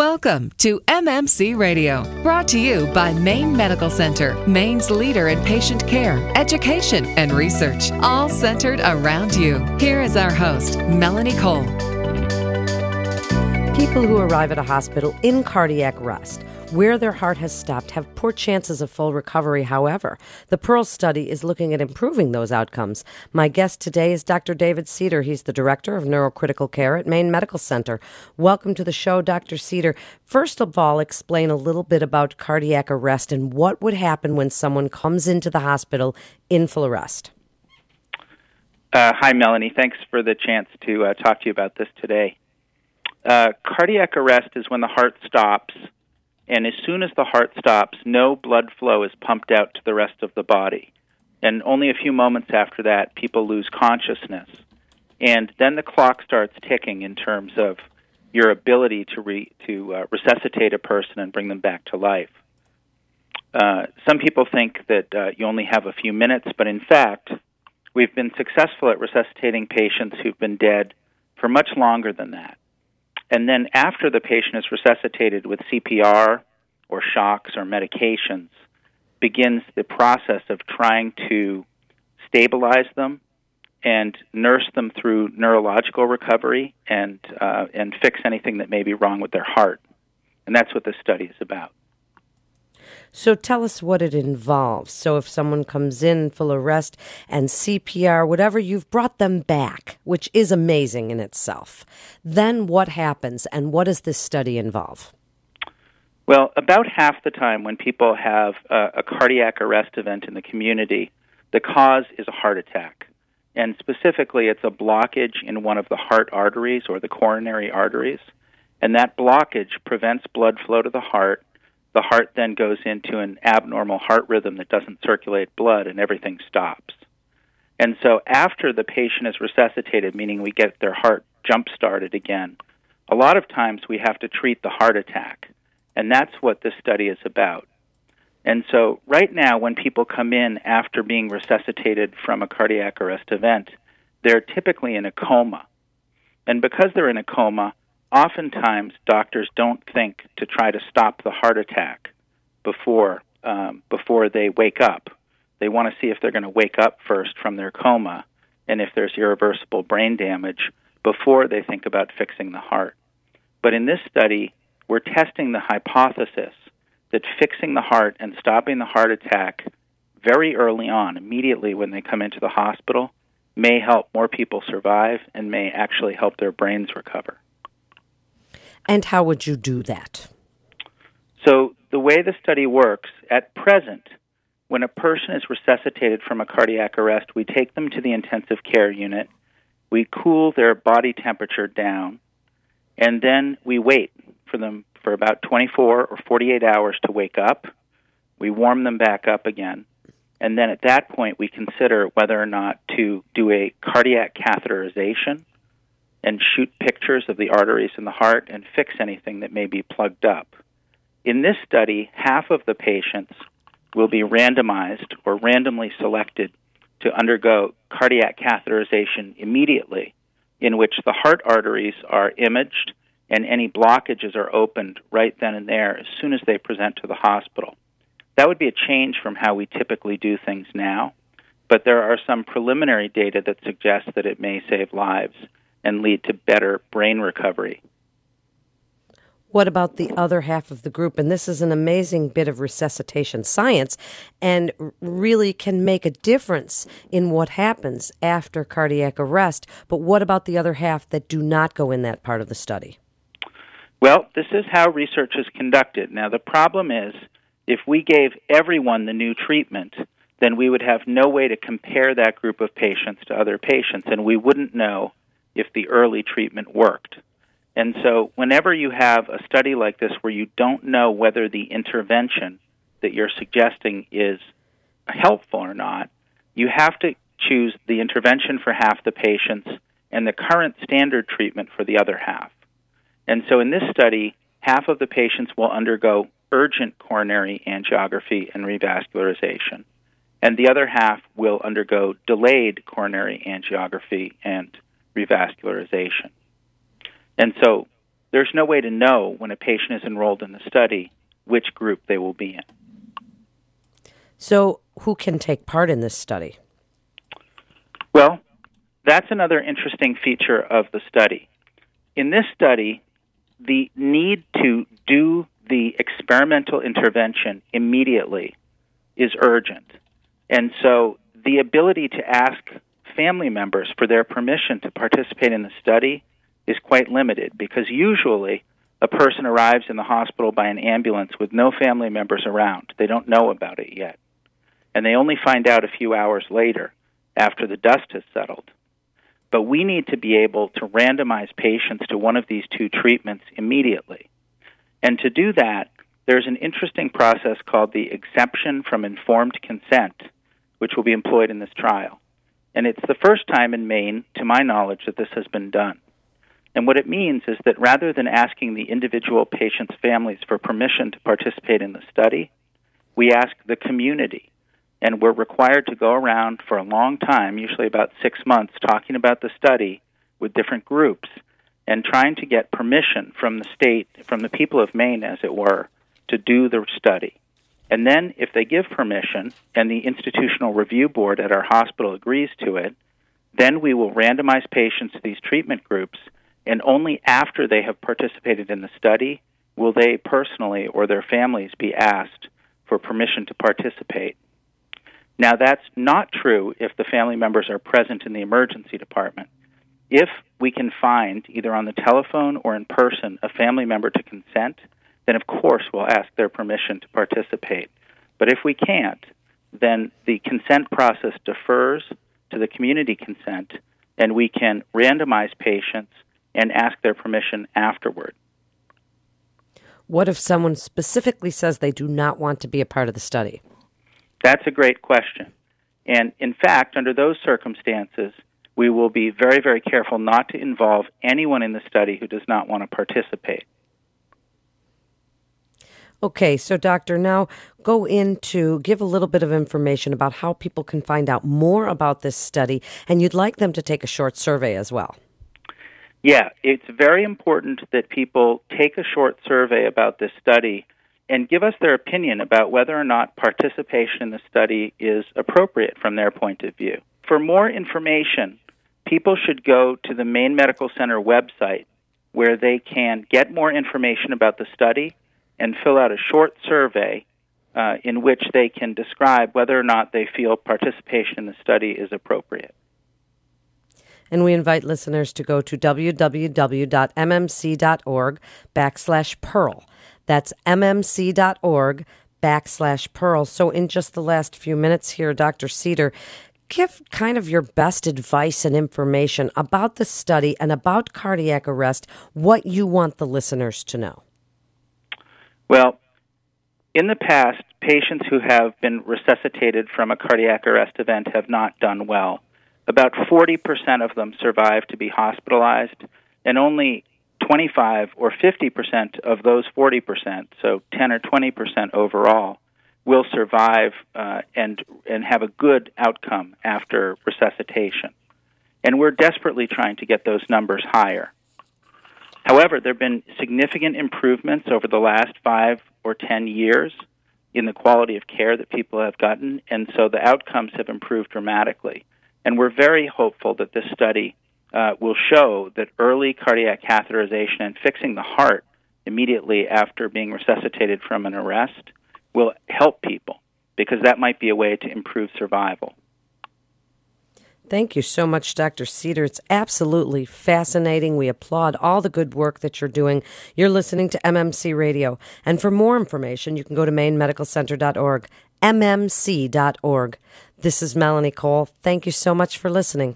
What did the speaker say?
Welcome to MMC Radio, brought to you by Maine Medical Center, Maine's leader in patient care, education, and research, all centered around you. Here is our host, Melanie Cole. People who arrive at a hospital in cardiac arrest where their heart has stopped have poor chances of full recovery, however. The Pearl study is looking at improving those outcomes. My guest today is Dr. David Seder. He's the Director of Neurocritical Care at Maine Medical Center. Welcome to the show, Dr. Seder. First of all, explain a little bit about cardiac arrest and what would happen when someone comes into the hospital in full arrest. Uh, hi, Melanie. Thanks for the chance to uh, talk to you about this today. Uh, cardiac arrest is when the heart stops and as soon as the heart stops, no blood flow is pumped out to the rest of the body. And only a few moments after that, people lose consciousness. And then the clock starts ticking in terms of your ability to, re- to uh, resuscitate a person and bring them back to life. Uh, some people think that uh, you only have a few minutes, but in fact, we've been successful at resuscitating patients who've been dead for much longer than that. And then after the patient is resuscitated with CPR or shocks or medications, begins the process of trying to stabilize them and nurse them through neurological recovery and uh, and fix anything that may be wrong with their heart. And that's what this study is about. So tell us what it involves. So if someone comes in full arrest and CPR, whatever, you've brought them back, which is amazing in itself. Then what happens and what does this study involve? Well, about half the time when people have a, a cardiac arrest event in the community, the cause is a heart attack. And specifically, it's a blockage in one of the heart arteries or the coronary arteries. And that blockage prevents blood flow to the heart the heart then goes into an abnormal heart rhythm that doesn't circulate blood and everything stops. And so after the patient is resuscitated, meaning we get their heart jump started again, a lot of times we have to treat the heart attack. And that's what this study is about. And so right now when people come in after being resuscitated from a cardiac arrest event, they're typically in a coma. And because they're in a coma, oftentimes doctors don't think to try to stop the heart attack before um, before they wake up. They want to see if they're going to wake up first from their coma, and if there's irreversible brain damage before they think about fixing the heart. But in this study, we're testing the hypothesis that fixing the heart and stopping the heart attack very early on, immediately when they come into the hospital, may help more people survive and may actually help their brains recover. And how would you do that? So, the way the study works, at present, when a person is resuscitated from a cardiac arrest, we take them to the intensive care unit, we cool their body temperature down, and then we wait for them for about 24 or 48 hours to wake up. We warm them back up again. And then at that point, we consider whether or not to do a cardiac catheterization and shoot pictures of the arteries in the heart and fix anything that may be plugged up. In this study, half of the patients will be randomized or randomly selected to undergo cardiac catheterization immediately, in which the heart arteries are imaged and any blockages are opened right then and there as soon as they present to the hospital. That would be a change from how we typically do things now, but there are some preliminary data that suggest that it may save lives and lead to better brain recovery. What about the other half of the group? And this is an amazing bit of resuscitation science and really can make a difference in what happens after cardiac arrest. But what about the other half that do not go in that part of the study? Well, this is how research is conducted. Now, the problem is if we gave everyone the new treatment, then we would have no way to compare that group of patients to other patients, and we wouldn't know if the early treatment worked. And so, whenever you have a study like this where you don't know whether the intervention that you're suggesting is helpful or not, you have to choose the intervention for half the patients and the current standard treatment for the other half. And so, in this study, half of the patients will undergo urgent coronary angiography and revascularization, and the other half will undergo delayed coronary angiography and revascularization. And so there's no way to know when a patient is enrolled in the study which group they will be in. So, who can take part in this study? Well, that's another interesting feature of the study. In this study, the need to do the experimental intervention immediately is urgent. And so the ability to ask family members for their permission to participate in the study is quite limited because usually a person arrives in the hospital by an ambulance with no family members around. They don't know about it yet. And they only find out a few hours later after the dust has settled. But we need to be able to randomize patients to one of these two treatments immediately. And to do that, there's an interesting process called the exemption from informed consent, which will be employed in this trial. And it's the first time in Maine, to my knowledge, that this has been done. And what it means is that rather than asking the individual patients' families for permission to participate in the study, we ask the community. And we're required to go around for a long time, usually about six months, talking about the study with different groups and trying to get permission from the state, from the people of Maine, as it were, to do the study. And then, if they give permission and the institutional review board at our hospital agrees to it, then we will randomize patients to these treatment groups and only after they have participated in the study will they personally or their families be asked for permission to participate. Now, that's not true if the family members are present in the emergency department. If we can find, either on the telephone or in person, a family member to consent, then of course we'll ask their permission to participate. But if we can't, then the consent process defers to the community consent, and we can randomize patients and ask their permission afterward. What if someone specifically says they do not want to be a part of the study? That's a great question. And in fact, under those circumstances, we will be very, very careful not to involve anyone in the study who does not want to participate. Okay, so doctor, now go into give a little bit of information about how people can find out more about this study, and you'd like them to take a short survey as well. Yeah, it's very important that people take a short survey about this study and give us their opinion about whether or not participation in the study is appropriate from their point of view. For more information, people should go to the Maine Medical Center website where they can get more information about the study and fill out a short survey uh, in which they can describe whether or not they feel participation in the study is appropriate and we invite listeners to go to www.mmc.org backslash pearl. That's mmc.org backslash pearl. So, in just the last few minutes here, Dr. Seder, give kind of your best advice and information about the study and about cardiac arrest, what you want the listeners to know. Well, in the past, patients who have been resuscitated from a cardiac arrest event have not done well. About 40% of them survive to be hospitalized, and only 25 or 50% of those 40%, so 10 or 20% overall, will survive uh, and and have a good outcome after resuscitation. And we're desperately trying to get those numbers higher. However, there have been significant improvements over the last five or ten years in the quality of care that people have gotten, and so the outcomes have improved dramatically. And we're very hopeful that this study uh, will show that early cardiac catheterization and fixing the heart immediately after being resuscitated from an arrest will help people because that might be a way to improve survival. Thank you so much, Dr. Seder. It's absolutely fascinating. We applaud all the good work that you're doing. You're listening to MMC Radio. And for more information, you can go to mainemedicalcenter.org, mmc.org. This is Melanie Cole. Thank you so much for listening.